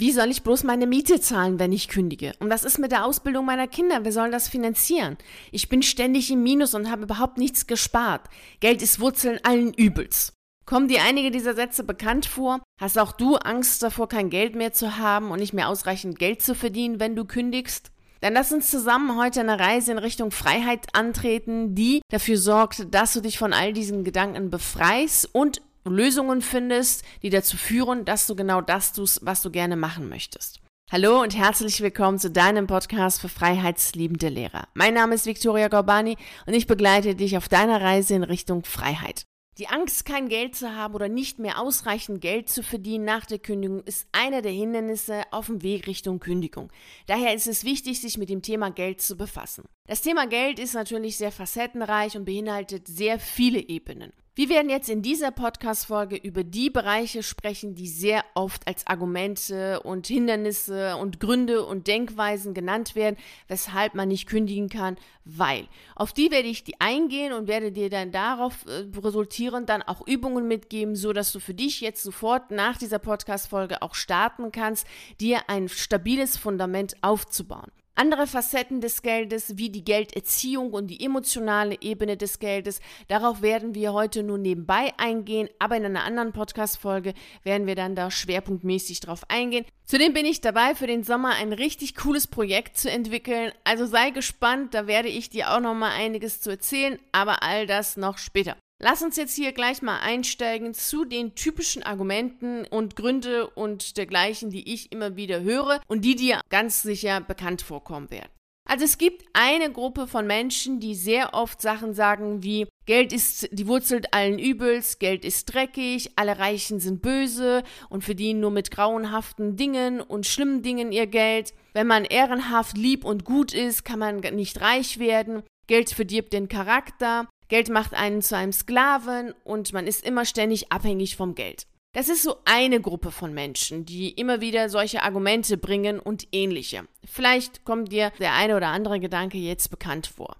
Wie soll ich bloß meine Miete zahlen, wenn ich kündige? Und was ist mit der Ausbildung meiner Kinder? Wer soll das finanzieren? Ich bin ständig im Minus und habe überhaupt nichts gespart. Geld ist Wurzeln allen Übels. Kommen dir einige dieser Sätze bekannt vor? Hast auch du Angst davor, kein Geld mehr zu haben und nicht mehr ausreichend Geld zu verdienen, wenn du kündigst? Dann lass uns zusammen heute eine Reise in Richtung Freiheit antreten, die dafür sorgt, dass du dich von all diesen Gedanken befreist und Lösungen findest, die dazu führen, dass du genau das tust, was du gerne machen möchtest. Hallo und herzlich willkommen zu deinem Podcast für freiheitsliebende Lehrer. Mein Name ist Victoria Gorbani und ich begleite dich auf deiner Reise in Richtung Freiheit. Die Angst, kein Geld zu haben oder nicht mehr ausreichend Geld zu verdienen nach der Kündigung, ist einer der Hindernisse auf dem Weg Richtung Kündigung. Daher ist es wichtig, sich mit dem Thema Geld zu befassen. Das Thema Geld ist natürlich sehr facettenreich und beinhaltet sehr viele Ebenen. Wir werden jetzt in dieser Podcast-Folge über die Bereiche sprechen, die sehr oft als Argumente und Hindernisse und Gründe und Denkweisen genannt werden, weshalb man nicht kündigen kann, weil. Auf die werde ich die eingehen und werde dir dann darauf äh, resultierend dann auch Übungen mitgeben, so dass du für dich jetzt sofort nach dieser Podcast-Folge auch starten kannst, dir ein stabiles Fundament aufzubauen. Andere Facetten des Geldes, wie die Gelderziehung und die emotionale Ebene des Geldes, darauf werden wir heute nur nebenbei eingehen, aber in einer anderen Podcast-Folge werden wir dann da schwerpunktmäßig drauf eingehen. Zudem bin ich dabei, für den Sommer ein richtig cooles Projekt zu entwickeln. Also sei gespannt, da werde ich dir auch noch mal einiges zu erzählen, aber all das noch später. Lass uns jetzt hier gleich mal einsteigen zu den typischen Argumenten und Gründe und dergleichen, die ich immer wieder höre und die dir ganz sicher bekannt vorkommen werden. Also es gibt eine Gruppe von Menschen, die sehr oft Sachen sagen wie Geld ist die Wurzel allen Übels, Geld ist dreckig, alle Reichen sind böse und verdienen nur mit grauenhaften Dingen und schlimmen Dingen ihr Geld. Wenn man ehrenhaft, lieb und gut ist, kann man nicht reich werden. Geld verdirbt den Charakter. Geld macht einen zu einem Sklaven und man ist immer ständig abhängig vom Geld. Das ist so eine Gruppe von Menschen, die immer wieder solche Argumente bringen und ähnliche. Vielleicht kommt dir der eine oder andere Gedanke jetzt bekannt vor.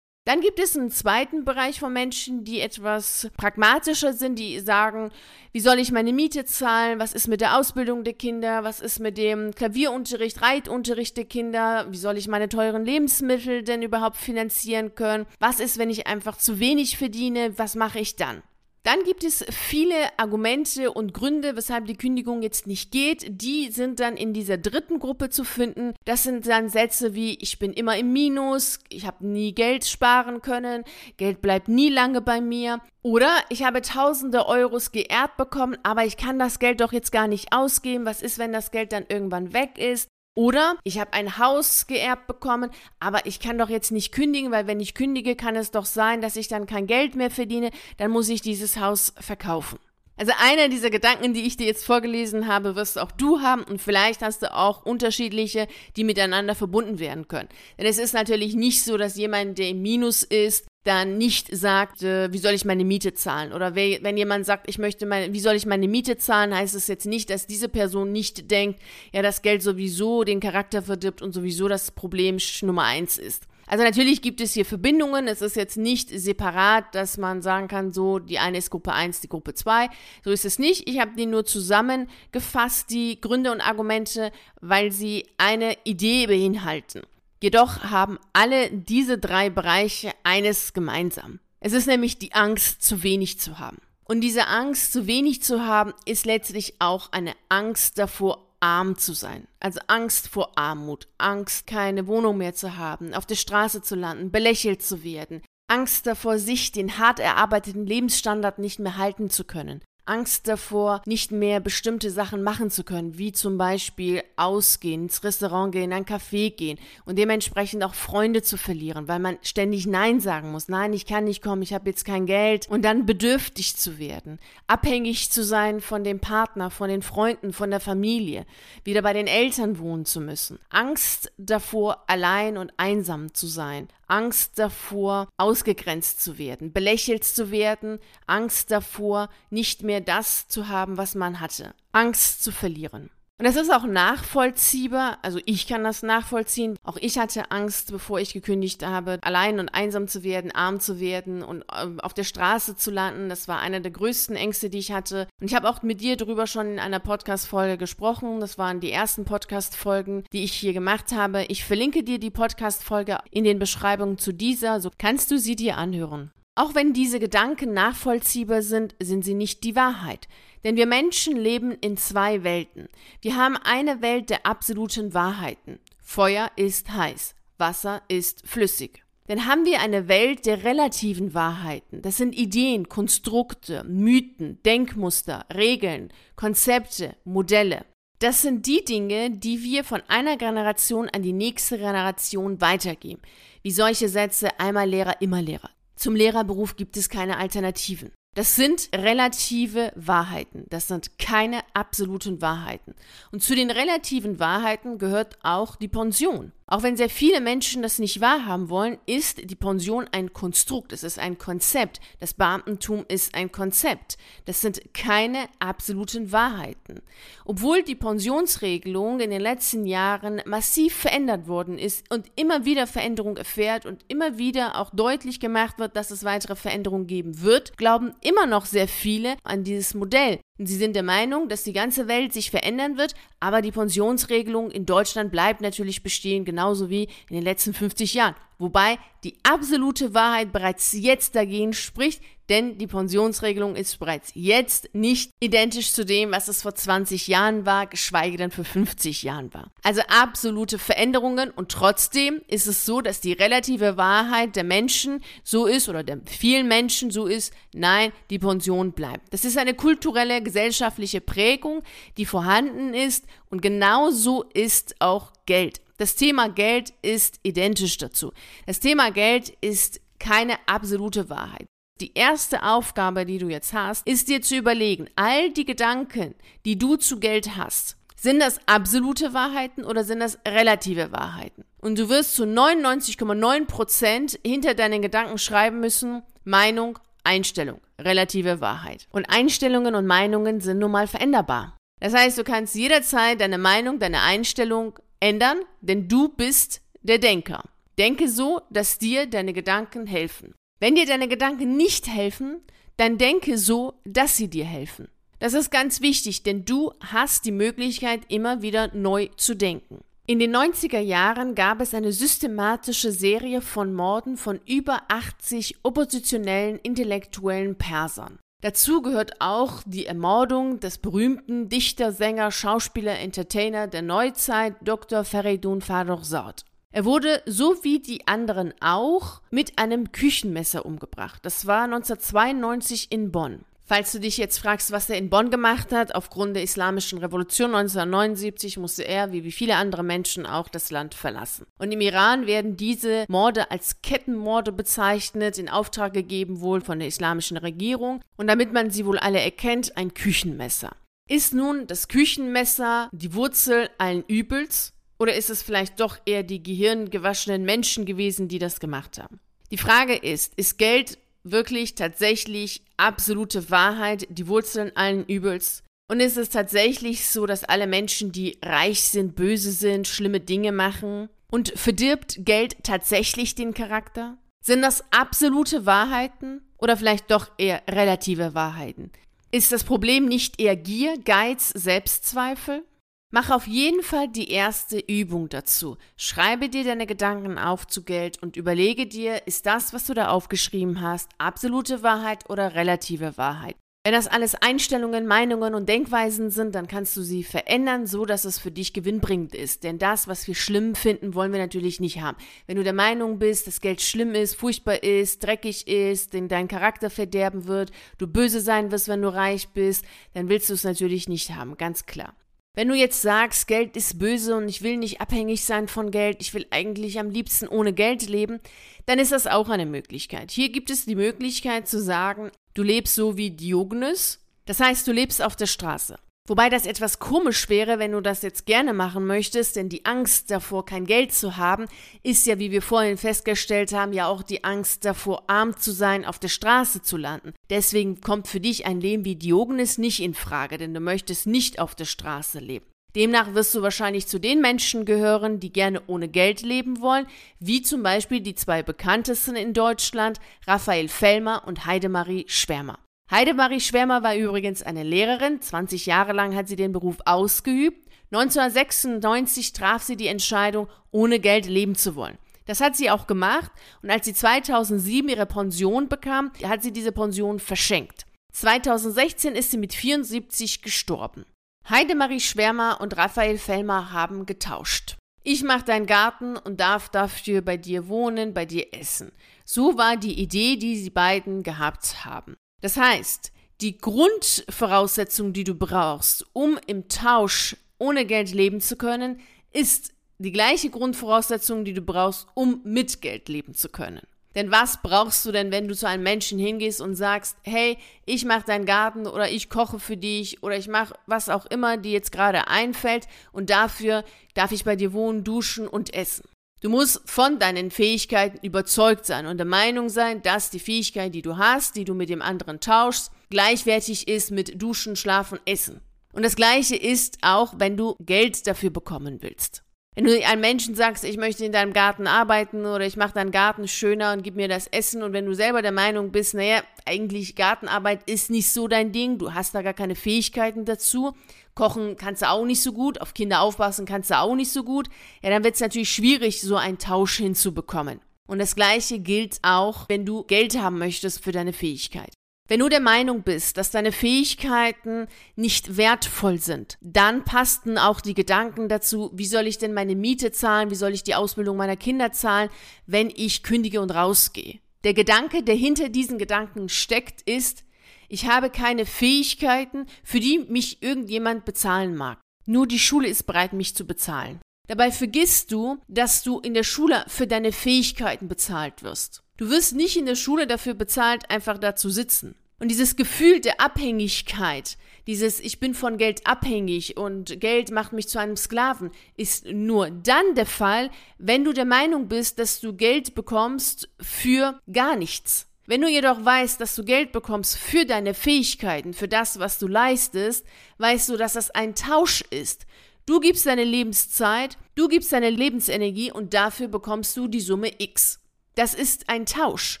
Dann gibt es einen zweiten Bereich von Menschen, die etwas pragmatischer sind, die sagen, wie soll ich meine Miete zahlen? Was ist mit der Ausbildung der Kinder? Was ist mit dem Klavierunterricht, Reitunterricht der Kinder? Wie soll ich meine teuren Lebensmittel denn überhaupt finanzieren können? Was ist, wenn ich einfach zu wenig verdiene? Was mache ich dann? Dann gibt es viele Argumente und Gründe, weshalb die Kündigung jetzt nicht geht. Die sind dann in dieser dritten Gruppe zu finden. Das sind dann Sätze wie ich bin immer im Minus, ich habe nie Geld sparen können, Geld bleibt nie lange bei mir. Oder ich habe tausende Euros geerbt bekommen, aber ich kann das Geld doch jetzt gar nicht ausgeben. Was ist, wenn das Geld dann irgendwann weg ist? Oder ich habe ein Haus geerbt bekommen, aber ich kann doch jetzt nicht kündigen, weil wenn ich kündige, kann es doch sein, dass ich dann kein Geld mehr verdiene, dann muss ich dieses Haus verkaufen. Also einer dieser Gedanken, die ich dir jetzt vorgelesen habe, wirst auch du haben und vielleicht hast du auch unterschiedliche, die miteinander verbunden werden können. Denn es ist natürlich nicht so, dass jemand, der im Minus ist, dann nicht sagt, äh, wie soll ich meine Miete zahlen? Oder wenn jemand sagt, ich möchte meine, wie soll ich meine Miete zahlen, heißt es jetzt nicht, dass diese Person nicht denkt, ja, das Geld sowieso den Charakter verdirbt und sowieso das Problem Nummer eins ist. Also natürlich gibt es hier Verbindungen. Es ist jetzt nicht separat, dass man sagen kann, so die eine ist Gruppe 1, die Gruppe 2. So ist es nicht. Ich habe die nur zusammengefasst, die Gründe und Argumente, weil sie eine Idee beinhalten. Jedoch haben alle diese drei Bereiche eines gemeinsam. Es ist nämlich die Angst, zu wenig zu haben. Und diese Angst, zu wenig zu haben, ist letztlich auch eine Angst davor, arm zu sein. Also Angst vor Armut, Angst, keine Wohnung mehr zu haben, auf der Straße zu landen, belächelt zu werden, Angst davor, sich den hart erarbeiteten Lebensstandard nicht mehr halten zu können, Angst davor, nicht mehr bestimmte Sachen machen zu können, wie zum Beispiel ausgehen, ins Restaurant gehen, in ein Café gehen und dementsprechend auch Freunde zu verlieren, weil man ständig Nein sagen muss. Nein, ich kann nicht kommen, ich habe jetzt kein Geld und dann bedürftig zu werden, abhängig zu sein von dem Partner, von den Freunden, von der Familie, wieder bei den Eltern wohnen zu müssen. Angst davor, allein und einsam zu sein, Angst davor, ausgegrenzt zu werden, belächelt zu werden, Angst davor, nicht mehr das zu haben, was man hatte, Angst zu verlieren. Und das ist auch nachvollziehbar, also ich kann das nachvollziehen. Auch ich hatte Angst, bevor ich gekündigt habe, allein und einsam zu werden, arm zu werden und ähm, auf der Straße zu landen. Das war einer der größten Ängste, die ich hatte. Und ich habe auch mit dir darüber schon in einer Podcast-Folge gesprochen. Das waren die ersten Podcast-Folgen, die ich hier gemacht habe. Ich verlinke dir die Podcast-Folge in den Beschreibungen zu dieser, so kannst du sie dir anhören. Auch wenn diese Gedanken nachvollziehbar sind, sind sie nicht die Wahrheit. Denn wir Menschen leben in zwei Welten. Wir haben eine Welt der absoluten Wahrheiten. Feuer ist heiß, Wasser ist flüssig. Dann haben wir eine Welt der relativen Wahrheiten. Das sind Ideen, Konstrukte, Mythen, Denkmuster, Regeln, Konzepte, Modelle. Das sind die Dinge, die wir von einer Generation an die nächste Generation weitergeben. Wie solche Sätze einmal Lehrer, immer Lehrer. Zum Lehrerberuf gibt es keine Alternativen. Das sind relative Wahrheiten. Das sind keine absoluten Wahrheiten. Und zu den relativen Wahrheiten gehört auch die Pension. Auch wenn sehr viele Menschen das nicht wahrhaben wollen, ist die Pension ein Konstrukt, es ist ein Konzept. Das Beamtentum ist ein Konzept. Das sind keine absoluten Wahrheiten. Obwohl die Pensionsregelung in den letzten Jahren massiv verändert worden ist und immer wieder Veränderung erfährt und immer wieder auch deutlich gemacht wird, dass es weitere Veränderungen geben wird, glauben immer noch sehr viele an dieses Modell. Sie sind der Meinung, dass die ganze Welt sich verändern wird, aber die Pensionsregelung in Deutschland bleibt natürlich bestehen, genauso wie in den letzten 50 Jahren. Wobei die absolute Wahrheit bereits jetzt dagegen spricht, denn die Pensionsregelung ist bereits jetzt nicht identisch zu dem, was es vor 20 Jahren war, geschweige denn für 50 Jahren war. Also absolute Veränderungen und trotzdem ist es so, dass die relative Wahrheit der Menschen so ist oder der vielen Menschen so ist, nein, die Pension bleibt. Das ist eine kulturelle, gesellschaftliche Prägung, die vorhanden ist und genauso ist auch Geld. Das Thema Geld ist identisch dazu. Das Thema Geld ist keine absolute Wahrheit. Die erste Aufgabe, die du jetzt hast, ist dir zu überlegen, all die Gedanken, die du zu Geld hast, sind das absolute Wahrheiten oder sind das relative Wahrheiten? Und du wirst zu 99,9 Prozent hinter deinen Gedanken schreiben müssen, Meinung, Einstellung, relative Wahrheit. Und Einstellungen und Meinungen sind nun mal veränderbar. Das heißt, du kannst jederzeit deine Meinung, deine Einstellung ändern, denn du bist der Denker. Denke so, dass dir deine Gedanken helfen. Wenn dir deine Gedanken nicht helfen, dann denke so, dass sie dir helfen. Das ist ganz wichtig, denn du hast die Möglichkeit, immer wieder neu zu denken. In den 90er Jahren gab es eine systematische Serie von Morden von über 80 oppositionellen intellektuellen Persern. Dazu gehört auch die Ermordung des berühmten Dichter, Sänger, Schauspieler, Entertainer der Neuzeit Dr. Feridun Farrokhzad. Er wurde, so wie die anderen auch, mit einem Küchenmesser umgebracht. Das war 1992 in Bonn. Falls du dich jetzt fragst, was er in Bonn gemacht hat, aufgrund der Islamischen Revolution 1979 musste er, wie viele andere Menschen, auch das Land verlassen. Und im Iran werden diese Morde als Kettenmorde bezeichnet, in Auftrag gegeben wohl von der islamischen Regierung. Und damit man sie wohl alle erkennt, ein Küchenmesser. Ist nun das Küchenmesser die Wurzel allen Übels? Oder ist es vielleicht doch eher die gehirngewaschenen Menschen gewesen, die das gemacht haben? Die Frage ist, ist Geld wirklich tatsächlich absolute Wahrheit, die Wurzeln allen Übels? Und ist es tatsächlich so, dass alle Menschen, die reich sind, böse sind, schlimme Dinge machen? Und verdirbt Geld tatsächlich den Charakter? Sind das absolute Wahrheiten oder vielleicht doch eher relative Wahrheiten? Ist das Problem nicht eher Gier, Geiz, Selbstzweifel? Mach auf jeden Fall die erste Übung dazu. Schreibe dir deine Gedanken auf zu Geld und überlege dir, ist das, was du da aufgeschrieben hast, absolute Wahrheit oder relative Wahrheit? Wenn das alles Einstellungen, Meinungen und Denkweisen sind, dann kannst du sie verändern, so dass es für dich gewinnbringend ist. Denn das, was wir schlimm finden, wollen wir natürlich nicht haben. Wenn du der Meinung bist, dass Geld schlimm ist, furchtbar ist, dreckig ist, denn dein Charakter verderben wird, du böse sein wirst, wenn du reich bist, dann willst du es natürlich nicht haben, ganz klar. Wenn du jetzt sagst, Geld ist böse und ich will nicht abhängig sein von Geld, ich will eigentlich am liebsten ohne Geld leben, dann ist das auch eine Möglichkeit. Hier gibt es die Möglichkeit zu sagen, du lebst so wie Diogenes, das heißt, du lebst auf der Straße. Wobei das etwas komisch wäre, wenn du das jetzt gerne machen möchtest, denn die Angst davor, kein Geld zu haben, ist ja, wie wir vorhin festgestellt haben, ja auch die Angst davor, arm zu sein, auf der Straße zu landen. Deswegen kommt für dich ein Leben wie Diogenes nicht in Frage, denn du möchtest nicht auf der Straße leben. Demnach wirst du wahrscheinlich zu den Menschen gehören, die gerne ohne Geld leben wollen, wie zum Beispiel die zwei bekanntesten in Deutschland, Raphael Fellmer und Heidemarie Schwärmer. Heidemarie Schwärmer war übrigens eine Lehrerin, 20 Jahre lang hat sie den Beruf ausgeübt. 1996 traf sie die Entscheidung, ohne Geld leben zu wollen. Das hat sie auch gemacht und als sie 2007 ihre Pension bekam, hat sie diese Pension verschenkt. 2016 ist sie mit 74 gestorben. Heidemarie Schwärmer und Raphael Fellmer haben getauscht. Ich mache deinen Garten und darf dafür bei dir wohnen, bei dir essen. So war die Idee, die sie beiden gehabt haben. Das heißt, die Grundvoraussetzung, die du brauchst, um im Tausch ohne Geld leben zu können, ist die gleiche Grundvoraussetzung, die du brauchst, um mit Geld leben zu können. Denn was brauchst du denn, wenn du zu einem Menschen hingehst und sagst, hey, ich mache deinen Garten oder ich koche für dich oder ich mache was auch immer dir jetzt gerade einfällt und dafür darf ich bei dir wohnen, duschen und essen. Du musst von deinen Fähigkeiten überzeugt sein und der Meinung sein, dass die Fähigkeit, die du hast, die du mit dem anderen tauschst, gleichwertig ist mit Duschen, Schlafen, Essen. Und das gleiche ist auch, wenn du Geld dafür bekommen willst. Wenn du einem Menschen sagst, ich möchte in deinem Garten arbeiten oder ich mache deinen Garten schöner und gib mir das Essen und wenn du selber der Meinung bist, naja, eigentlich Gartenarbeit ist nicht so dein Ding, du hast da gar keine Fähigkeiten dazu, kochen kannst du auch nicht so gut, auf Kinder aufpassen kannst du auch nicht so gut, ja, dann wird es natürlich schwierig, so einen Tausch hinzubekommen. Und das gleiche gilt auch, wenn du Geld haben möchtest für deine Fähigkeit. Wenn du der Meinung bist, dass deine Fähigkeiten nicht wertvoll sind, dann passten auch die Gedanken dazu, wie soll ich denn meine Miete zahlen, wie soll ich die Ausbildung meiner Kinder zahlen, wenn ich kündige und rausgehe. Der Gedanke, der hinter diesen Gedanken steckt, ist, ich habe keine Fähigkeiten, für die mich irgendjemand bezahlen mag. Nur die Schule ist bereit, mich zu bezahlen. Dabei vergisst du, dass du in der Schule für deine Fähigkeiten bezahlt wirst. Du wirst nicht in der Schule dafür bezahlt, einfach da zu sitzen. Und dieses Gefühl der Abhängigkeit, dieses Ich bin von Geld abhängig und Geld macht mich zu einem Sklaven, ist nur dann der Fall, wenn du der Meinung bist, dass du Geld bekommst für gar nichts. Wenn du jedoch weißt, dass du Geld bekommst für deine Fähigkeiten, für das, was du leistest, weißt du, dass das ein Tausch ist. Du gibst deine Lebenszeit, du gibst deine Lebensenergie und dafür bekommst du die Summe X. Das ist ein Tausch.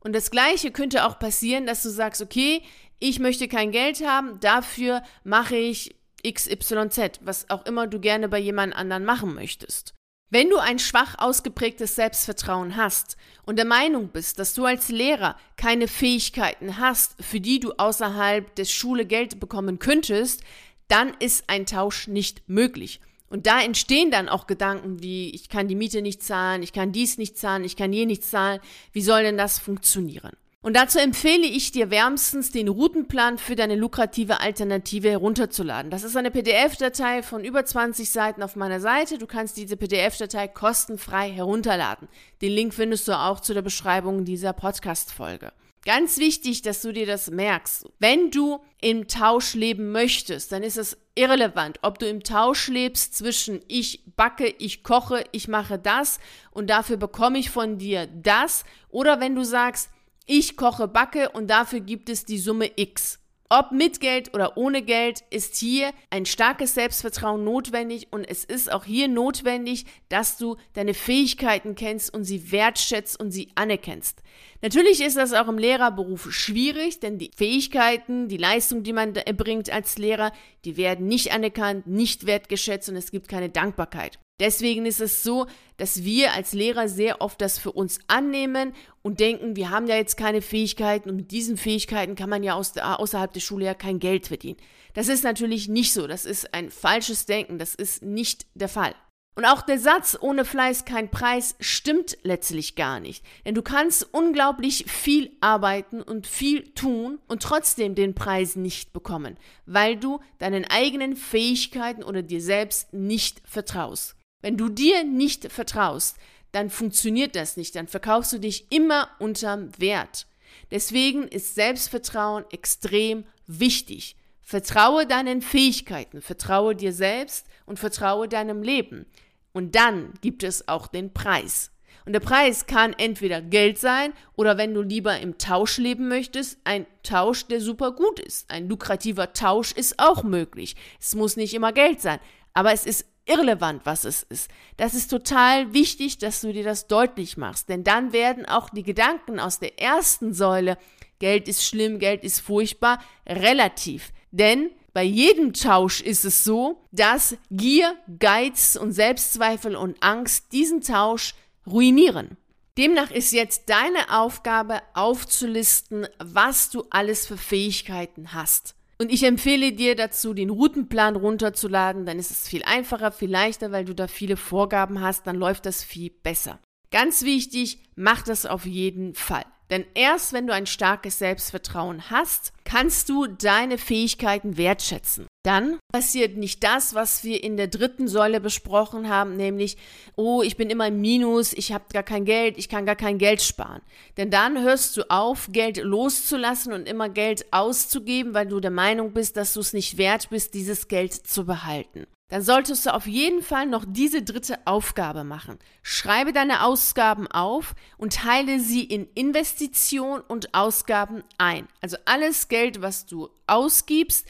Und das Gleiche könnte auch passieren, dass du sagst, okay, ich möchte kein Geld haben, dafür mache ich XYZ, was auch immer du gerne bei jemand anderen machen möchtest. Wenn du ein schwach ausgeprägtes Selbstvertrauen hast und der Meinung bist, dass du als Lehrer keine Fähigkeiten hast, für die du außerhalb der Schule Geld bekommen könntest, dann ist ein Tausch nicht möglich. Und da entstehen dann auch Gedanken wie, ich kann die Miete nicht zahlen, ich kann dies nicht zahlen, ich kann je nicht zahlen. Wie soll denn das funktionieren? Und dazu empfehle ich dir wärmstens, den Routenplan für deine lukrative Alternative herunterzuladen. Das ist eine PDF-Datei von über 20 Seiten auf meiner Seite. Du kannst diese PDF-Datei kostenfrei herunterladen. Den Link findest du auch zu der Beschreibung dieser Podcast-Folge. Ganz wichtig, dass du dir das merkst. Wenn du im Tausch leben möchtest, dann ist es irrelevant, ob du im Tausch lebst zwischen ich backe, ich koche, ich mache das und dafür bekomme ich von dir das oder wenn du sagst, ich koche, backe und dafür gibt es die Summe X. Ob mit Geld oder ohne Geld ist hier ein starkes Selbstvertrauen notwendig und es ist auch hier notwendig, dass du deine Fähigkeiten kennst und sie wertschätzt und sie anerkennst. Natürlich ist das auch im Lehrerberuf schwierig, denn die Fähigkeiten, die Leistung, die man erbringt als Lehrer, die werden nicht anerkannt, nicht wertgeschätzt und es gibt keine Dankbarkeit. Deswegen ist es so, dass wir als Lehrer sehr oft das für uns annehmen und denken, wir haben ja jetzt keine Fähigkeiten und mit diesen Fähigkeiten kann man ja aus der, außerhalb der Schule ja kein Geld verdienen. Das ist natürlich nicht so. Das ist ein falsches Denken. Das ist nicht der Fall. Und auch der Satz ohne Fleiß kein Preis stimmt letztlich gar nicht. Denn du kannst unglaublich viel arbeiten und viel tun und trotzdem den Preis nicht bekommen, weil du deinen eigenen Fähigkeiten oder dir selbst nicht vertraust. Wenn du dir nicht vertraust, dann funktioniert das nicht, dann verkaufst du dich immer unterm Wert. Deswegen ist Selbstvertrauen extrem wichtig. Vertraue deinen Fähigkeiten, vertraue dir selbst und vertraue deinem Leben. Und dann gibt es auch den Preis. Und der Preis kann entweder Geld sein oder wenn du lieber im Tausch leben möchtest, ein Tausch, der super gut ist. Ein lukrativer Tausch ist auch möglich. Es muss nicht immer Geld sein. Aber es ist irrelevant, was es ist. Das ist total wichtig, dass du dir das deutlich machst, denn dann werden auch die Gedanken aus der ersten Säule, Geld ist schlimm, Geld ist furchtbar, relativ. Denn bei jedem Tausch ist es so, dass Gier, Geiz und Selbstzweifel und Angst diesen Tausch ruinieren. Demnach ist jetzt deine Aufgabe aufzulisten, was du alles für Fähigkeiten hast. Und ich empfehle dir dazu, den Routenplan runterzuladen, dann ist es viel einfacher, viel leichter, weil du da viele Vorgaben hast, dann läuft das viel besser. Ganz wichtig, mach das auf jeden Fall. Denn erst wenn du ein starkes Selbstvertrauen hast, kannst du deine Fähigkeiten wertschätzen. Dann passiert nicht das, was wir in der dritten Säule besprochen haben, nämlich, oh, ich bin immer im Minus, ich habe gar kein Geld, ich kann gar kein Geld sparen. Denn dann hörst du auf, Geld loszulassen und immer Geld auszugeben, weil du der Meinung bist, dass du es nicht wert bist, dieses Geld zu behalten dann solltest du auf jeden Fall noch diese dritte Aufgabe machen. Schreibe deine Ausgaben auf und teile sie in Investition und Ausgaben ein. Also alles Geld, was du ausgibst,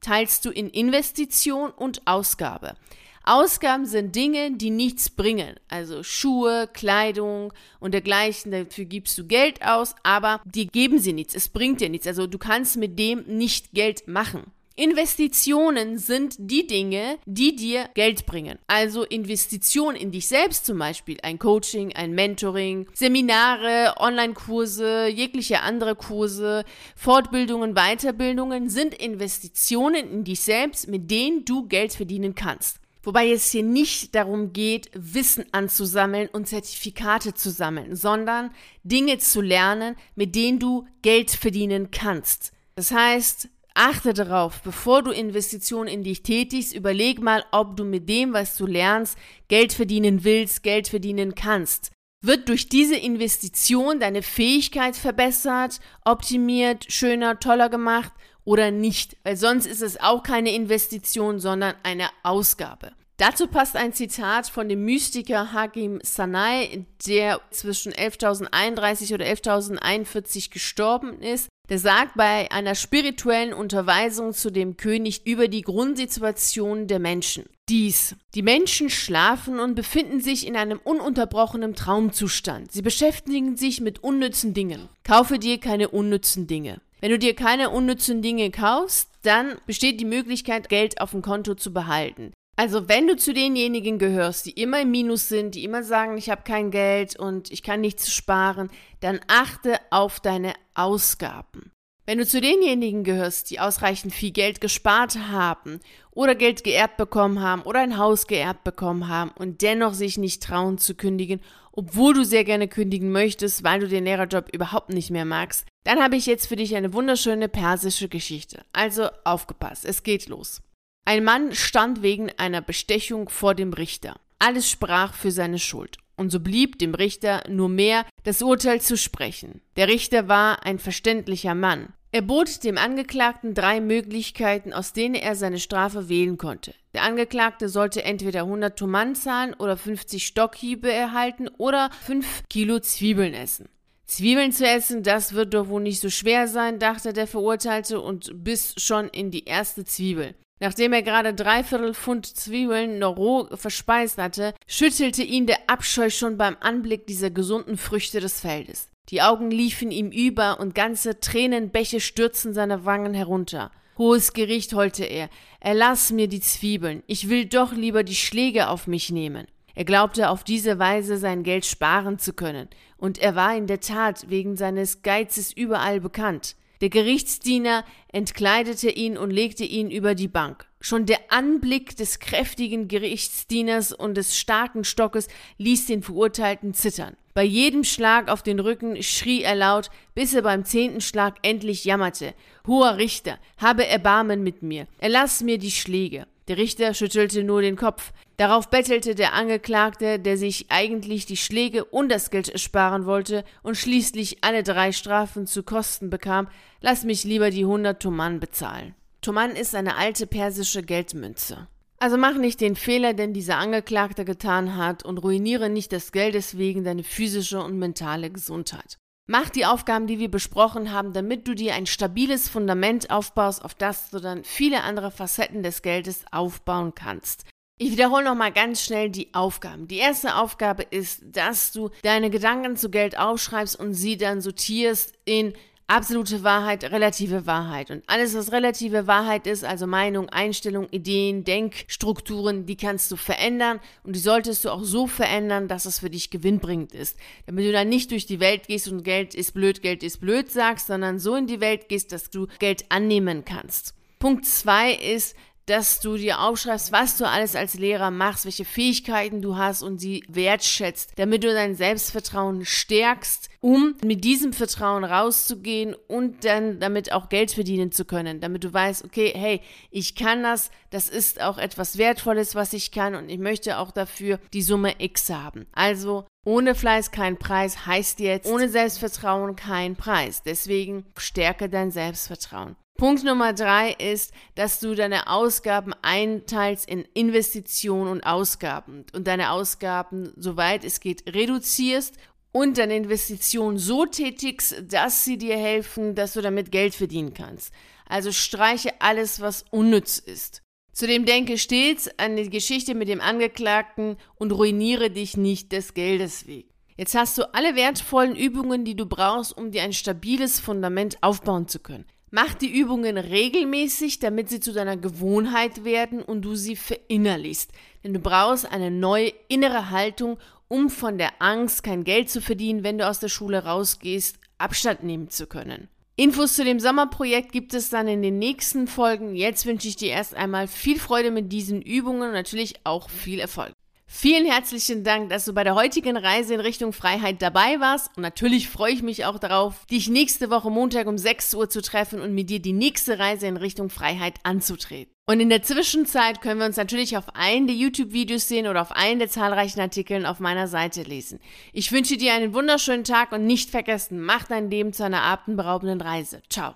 teilst du in Investition und Ausgabe. Ausgaben sind Dinge, die nichts bringen. Also Schuhe, Kleidung und dergleichen. Dafür gibst du Geld aus, aber die geben sie nichts. Es bringt dir nichts. Also du kannst mit dem nicht Geld machen. Investitionen sind die Dinge, die dir Geld bringen. Also Investitionen in dich selbst zum Beispiel, ein Coaching, ein Mentoring, Seminare, Online-Kurse, jegliche andere Kurse, Fortbildungen, Weiterbildungen sind Investitionen in dich selbst, mit denen du Geld verdienen kannst. Wobei es hier nicht darum geht, Wissen anzusammeln und Zertifikate zu sammeln, sondern Dinge zu lernen, mit denen du Geld verdienen kannst. Das heißt, Achte darauf, bevor du Investitionen in dich tätigst, überleg mal, ob du mit dem, was du lernst, Geld verdienen willst, Geld verdienen kannst. Wird durch diese Investition deine Fähigkeit verbessert, optimiert, schöner, toller gemacht oder nicht? Weil sonst ist es auch keine Investition, sondern eine Ausgabe. Dazu passt ein Zitat von dem Mystiker Hakim Sanai, der zwischen 11.031 oder 11.041 gestorben ist. Der sagt bei einer spirituellen Unterweisung zu dem König über die Grundsituation der Menschen. Dies. Die Menschen schlafen und befinden sich in einem ununterbrochenen Traumzustand. Sie beschäftigen sich mit unnützen Dingen. Kaufe dir keine unnützen Dinge. Wenn du dir keine unnützen Dinge kaufst, dann besteht die Möglichkeit, Geld auf dem Konto zu behalten. Also wenn du zu denjenigen gehörst, die immer im Minus sind, die immer sagen, ich habe kein Geld und ich kann nichts sparen, dann achte auf deine Ausgaben. Wenn du zu denjenigen gehörst, die ausreichend viel Geld gespart haben oder Geld geerbt bekommen haben oder ein Haus geerbt bekommen haben und dennoch sich nicht trauen zu kündigen, obwohl du sehr gerne kündigen möchtest, weil du den Lehrerjob überhaupt nicht mehr magst, dann habe ich jetzt für dich eine wunderschöne persische Geschichte. Also aufgepasst, es geht los. Ein Mann stand wegen einer Bestechung vor dem Richter. Alles sprach für seine Schuld. Und so blieb dem Richter nur mehr, das Urteil zu sprechen. Der Richter war ein verständlicher Mann. Er bot dem Angeklagten drei Möglichkeiten, aus denen er seine Strafe wählen konnte. Der Angeklagte sollte entweder 100 Toman zahlen oder 50 Stockhiebe erhalten oder 5 Kilo Zwiebeln essen. Zwiebeln zu essen, das wird doch wohl nicht so schwer sein, dachte der Verurteilte und biss schon in die erste Zwiebel. Nachdem er gerade dreiviertel Pfund Zwiebeln noch roh verspeist hatte, schüttelte ihn der Abscheu schon beim Anblick dieser gesunden Früchte des Feldes. Die Augen liefen ihm über und ganze Tränenbäche stürzten seine Wangen herunter. Hohes Gericht, heulte er, erlass mir die Zwiebeln, ich will doch lieber die Schläge auf mich nehmen. Er glaubte auf diese Weise sein Geld sparen zu können, und er war in der Tat wegen seines Geizes überall bekannt. Der Gerichtsdiener entkleidete ihn und legte ihn über die Bank. Schon der Anblick des kräftigen Gerichtsdieners und des starken Stockes ließ den Verurteilten zittern. Bei jedem Schlag auf den Rücken schrie er laut, bis er beim zehnten Schlag endlich jammerte. Hoher Richter, habe Erbarmen mit mir, erlass mir die Schläge. Der Richter schüttelte nur den Kopf. Darauf bettelte der Angeklagte, der sich eigentlich die Schläge und das Geld ersparen wollte und schließlich alle drei Strafen zu Kosten bekam, lass mich lieber die hundert Toman bezahlen. Toman ist eine alte persische Geldmünze. Also mach nicht den Fehler, den dieser Angeklagte getan hat und ruiniere nicht des Geldes wegen deine physische und mentale Gesundheit. Mach die Aufgaben, die wir besprochen haben, damit du dir ein stabiles Fundament aufbaust, auf das du dann viele andere Facetten des Geldes aufbauen kannst. Ich wiederhole nochmal ganz schnell die Aufgaben. Die erste Aufgabe ist, dass du deine Gedanken zu Geld aufschreibst und sie dann sortierst in absolute Wahrheit, relative Wahrheit. Und alles, was relative Wahrheit ist, also Meinung, Einstellung, Ideen, Denkstrukturen, die kannst du verändern und die solltest du auch so verändern, dass es für dich gewinnbringend ist. Damit du dann nicht durch die Welt gehst und Geld ist blöd, Geld ist blöd sagst, sondern so in die Welt gehst, dass du Geld annehmen kannst. Punkt zwei ist, dass du dir aufschreibst, was du alles als Lehrer machst, welche Fähigkeiten du hast und sie wertschätzt, damit du dein Selbstvertrauen stärkst, um mit diesem Vertrauen rauszugehen und dann damit auch Geld verdienen zu können, damit du weißt, okay, hey, ich kann das, das ist auch etwas Wertvolles, was ich kann und ich möchte auch dafür die Summe X haben. Also ohne Fleiß kein Preis heißt jetzt, ohne Selbstvertrauen kein Preis. Deswegen stärke dein Selbstvertrauen. Punkt Nummer drei ist, dass du deine Ausgaben einteilst in Investitionen und Ausgaben und deine Ausgaben, soweit es geht, reduzierst und deine Investitionen so tätigst, dass sie dir helfen, dass du damit Geld verdienen kannst. Also streiche alles, was unnütz ist. Zudem denke stets an die Geschichte mit dem Angeklagten und ruiniere dich nicht des Geldes wegen. Jetzt hast du alle wertvollen Übungen, die du brauchst, um dir ein stabiles Fundament aufbauen zu können. Mach die Übungen regelmäßig, damit sie zu deiner Gewohnheit werden und du sie verinnerlichst. Denn du brauchst eine neue innere Haltung, um von der Angst, kein Geld zu verdienen, wenn du aus der Schule rausgehst, Abstand nehmen zu können. Infos zu dem Sommerprojekt gibt es dann in den nächsten Folgen. Jetzt wünsche ich dir erst einmal viel Freude mit diesen Übungen und natürlich auch viel Erfolg. Vielen herzlichen Dank, dass du bei der heutigen Reise in Richtung Freiheit dabei warst. Und natürlich freue ich mich auch darauf, dich nächste Woche Montag um 6 Uhr zu treffen und mit dir die nächste Reise in Richtung Freiheit anzutreten. Und in der Zwischenzeit können wir uns natürlich auf einen der YouTube-Videos sehen oder auf einen der zahlreichen Artikeln auf meiner Seite lesen. Ich wünsche dir einen wunderschönen Tag und nicht vergessen, mach dein Leben zu einer atemberaubenden Reise. Ciao.